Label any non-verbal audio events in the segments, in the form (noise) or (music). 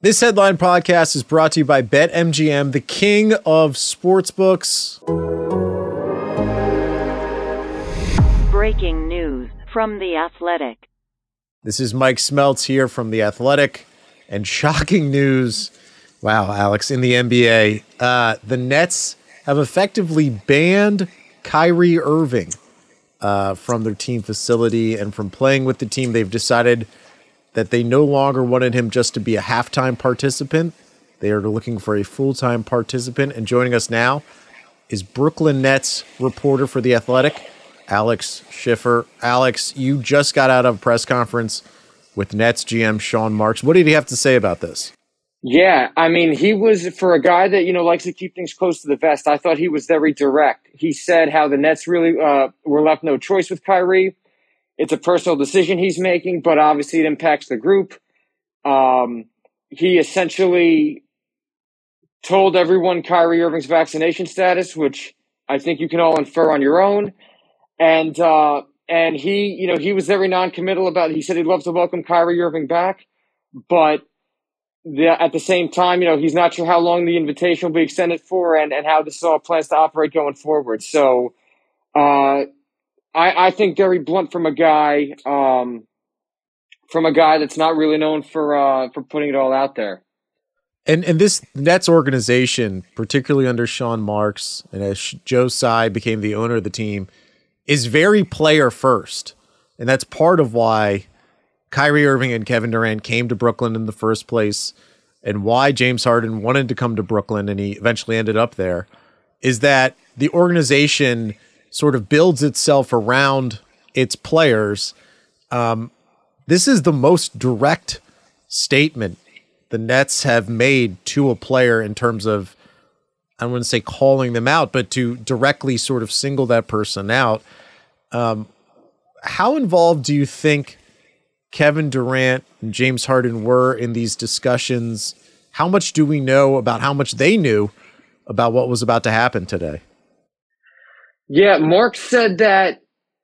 This headline podcast is brought to you by BetMGM, the king of sportsbooks. Breaking news from The Athletic. This is Mike Smeltz here from The Athletic. And shocking news wow, Alex, in the NBA, uh, the Nets have effectively banned Kyrie Irving uh, from their team facility and from playing with the team. They've decided that they no longer wanted him just to be a halftime participant. They are looking for a full time participant. And joining us now is Brooklyn Nets reporter for The Athletic, Alex Schiffer. Alex, you just got out of a press conference with Nets GM Sean Marks. What did he have to say about this? Yeah, I mean, he was for a guy that you know likes to keep things close to the vest. I thought he was very direct. He said how the Nets really uh, were left no choice with Kyrie it's a personal decision he's making, but obviously it impacts the group. Um, he essentially told everyone Kyrie Irving's vaccination status, which I think you can all infer on your own. And uh, and he, you know, he was very non-committal about. It. He said he'd love to welcome Kyrie Irving back, but the, at the same time, you know, he's not sure how long the invitation will be extended for, and and how this all plans to operate going forward. So, uh, I, I think very blunt from a guy um, from a guy that's not really known for uh, for putting it all out there. And and this Nets organization, particularly under Sean Marks and as Joe Tsai became the owner of the team, is very player first, and that's part of why Kyrie Irving and Kevin Durant came to Brooklyn in the first place, and why James Harden wanted to come to Brooklyn and he eventually ended up there, is that the organization sort of builds itself around its players. Um, this is the most direct statement the Nets have made to a player in terms of, I wouldn't say calling them out, but to directly sort of single that person out. Um, how involved do you think Kevin Durant and James Harden were in these discussions? How much do we know about how much they knew about what was about to happen today? Yeah, Mark said that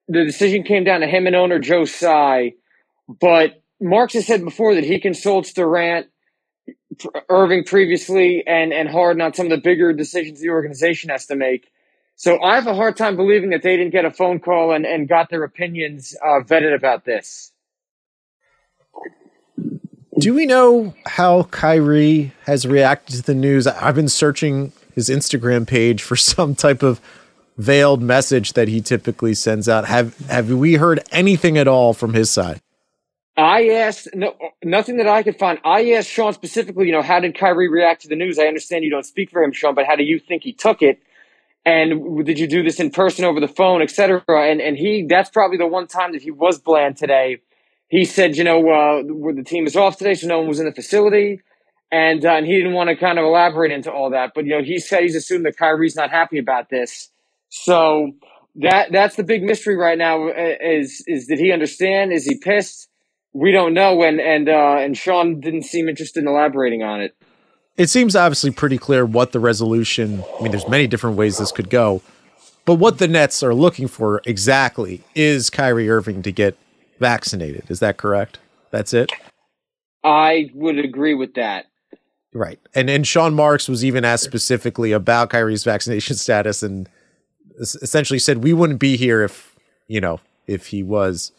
the decision came down to him and owner Joe Tsai, but Marks has said before that he consults Durant, Irving previously, and and Harden on some of the bigger decisions the organization has to make. So I have a hard time believing that they didn't get a phone call and, and got their opinions uh, vetted about this. Do we know how Kyrie has reacted to the news? I've been searching his Instagram page for (laughs) some type of veiled message that he typically sends out. Have have we heard anything at all from his side? I asked no, nothing that I could find. I asked Sean specifically, you know, how did Kyrie react to the news? I understand you don't speak for him, Sean, but how do you think he took it? And did you do this in person, over the phone, etc.? And and he that's probably the one time that he was bland today. He said, you know, uh, the team is off today, so no one was in the facility, and uh, and he didn't want to kind of elaborate into all that. But you know, he said he's assumed that Kyrie's not happy about this so that that's the big mystery right now. Is is did he understand? Is he pissed? We don't know. And and uh, and Sean didn't seem interested in elaborating on it. It seems obviously pretty clear what the resolution. I mean, there's many different ways this could go, but what the Nets are looking for exactly is Kyrie Irving to get vaccinated. Is that correct? That's it. I would agree with that. Right. And and Sean Marks was even asked specifically about Kyrie's vaccination (laughs) status and essentially said we wouldn't be here if you know if he was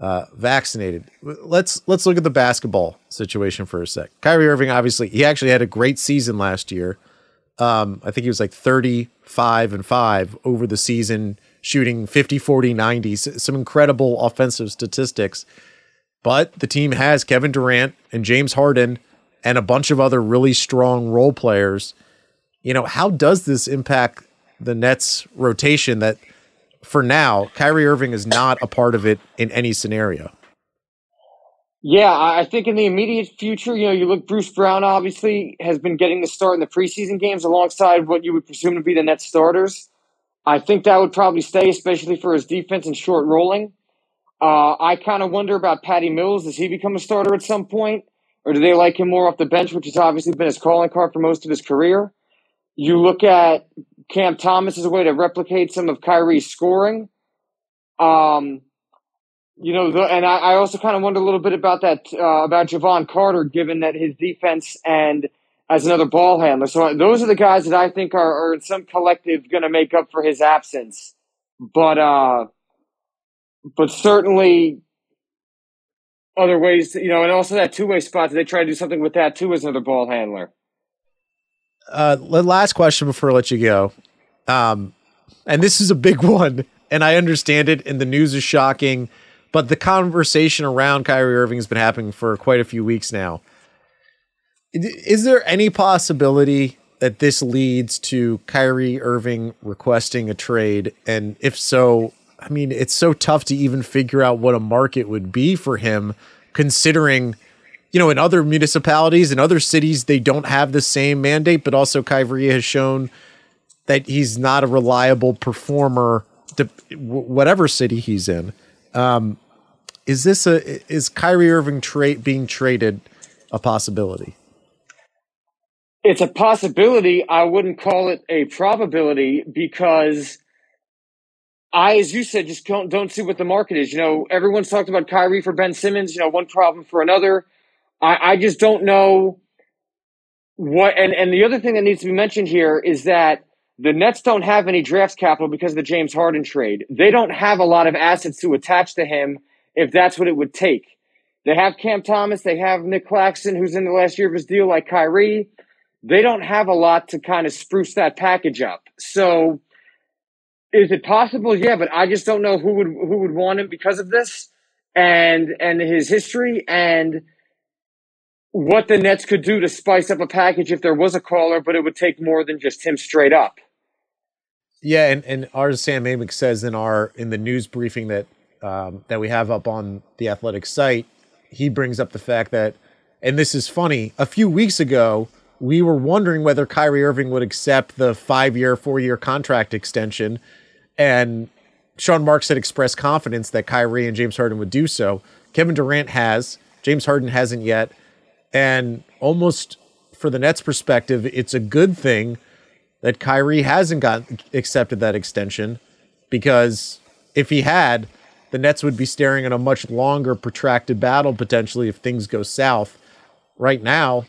uh, vaccinated. Let's let's look at the basketball situation for a sec. Kyrie Irving, obviously, he actually had a great season last year. Um, I think he was like 35 and 5 over the season, shooting 50, 40, 90, some incredible offensive statistics. But the team has Kevin Durant and James Harden and a bunch of other really strong role players. You know, how does this impact the Nets rotation that for now, Kyrie Irving is not a part of it in any scenario. Yeah, I think in the immediate future, you know, you look, Bruce Brown obviously has been getting the start in the preseason games alongside what you would presume to be the net starters. I think that would probably stay, especially for his defense and short rolling. Uh, I kind of wonder about Patty Mills. Does he become a starter at some point? Or do they like him more off the bench, which has obviously been his calling card for most of his career? You look at Cam Thomas as a way to replicate some of Kyrie's scoring. Um, you know, the, and I, I also kind of wonder a little bit about that uh, about Jevon Carter, given that his defense and as another ball handler. So those are the guys that I think are, are in some collective going to make up for his absence. But uh, but certainly other ways, to, you know, and also that two way spot. They try to do something with that too as another ball handler. Uh, the last question before I let you go. Um, and this is a big (laughs) one, and I understand it, and the news is shocking but the conversation around Kyrie Irving has been happening for quite a few weeks now. Is there any possibility that this leads to Kyrie Irving requesting a trade? And if so, I mean, it's so tough to even figure out what a market would be for him, considering, you know, in other municipalities, and other cities, they don't have the same mandate, but also Kyrie has shown that he's not a reliable performer to whatever city he's in. Um, is this a is Kyrie Irving trade being traded a possibility? It's a possibility. I wouldn't call it a probability because I, as you said, just don't don't see what the market is. You know, everyone's talked about Kyrie for Ben Simmons. You know, one problem for another. I, I just don't know what. And and the other thing that needs to be mentioned here is that the Nets don't have any draft capital because of the James Harden trade. They don't have a lot of assets to attach to him if that's what it would take. They have Cam Thomas, they have Nic Claxton, who's in the last year of his deal, like Kyrie. They don't have a lot to kind of spruce that package up. So, is it possible? Yeah, but I just don't know who would who would want him because of this and and his history and what the Nets could do to spice up a package if there was a caller, but it would take more than just him straight up. Yeah, and and Sam Amick says in our in the news briefing that um, that we have up on the athletic site, he brings up the fact that, and this is funny, a few weeks ago we were wondering whether Kyrie Irving would accept the five-year, four-year contract extension, and Sean Marks had expressed confidence that Kyrie and James Harden would do so. Kevin Durant has, James Harden hasn't yet, and almost for the Nets' perspective, it's a good thing that Kyrie hasn't got accepted that extension because if he had, the Nets would be staring at a much longer, protracted battle potentially if things go south. Right now,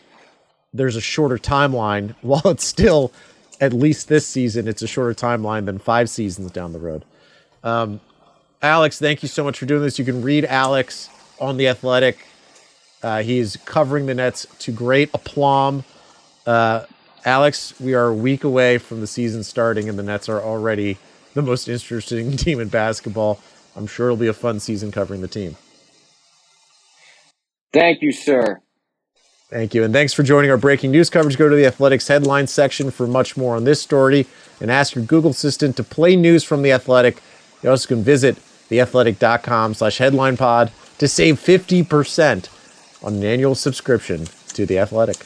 there's a shorter timeline. (laughs) While it's still, at least this season, it's a shorter timeline than five seasons down the road. Um, Alex, thank you so much for doing this. You can read Alex on The Athletic. Uh, he is covering the Nets to great aplomb. Uh, Alex, we are a week away from the season starting, and the Nets are already the most interesting (laughs) team in basketball. I'm sure it'll be a fun season covering the team. Thank you, sir. Thank you. And thanks for joining our breaking news coverage. Go to the Athletics headline section for much more on this story and ask your Google Assistant to play news from The Athletic. You also can visit theathletic.com slash headline pod to save 50% on an annual subscription to The Athletic.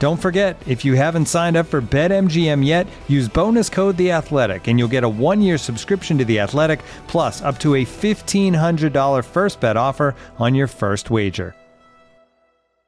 Don't forget, if you haven't signed up for BetMGM yet, use bonus code The Athletic, and you'll get a one-year subscription to The Athletic, plus up to a fifteen hundred dollar first bet offer on your first wager.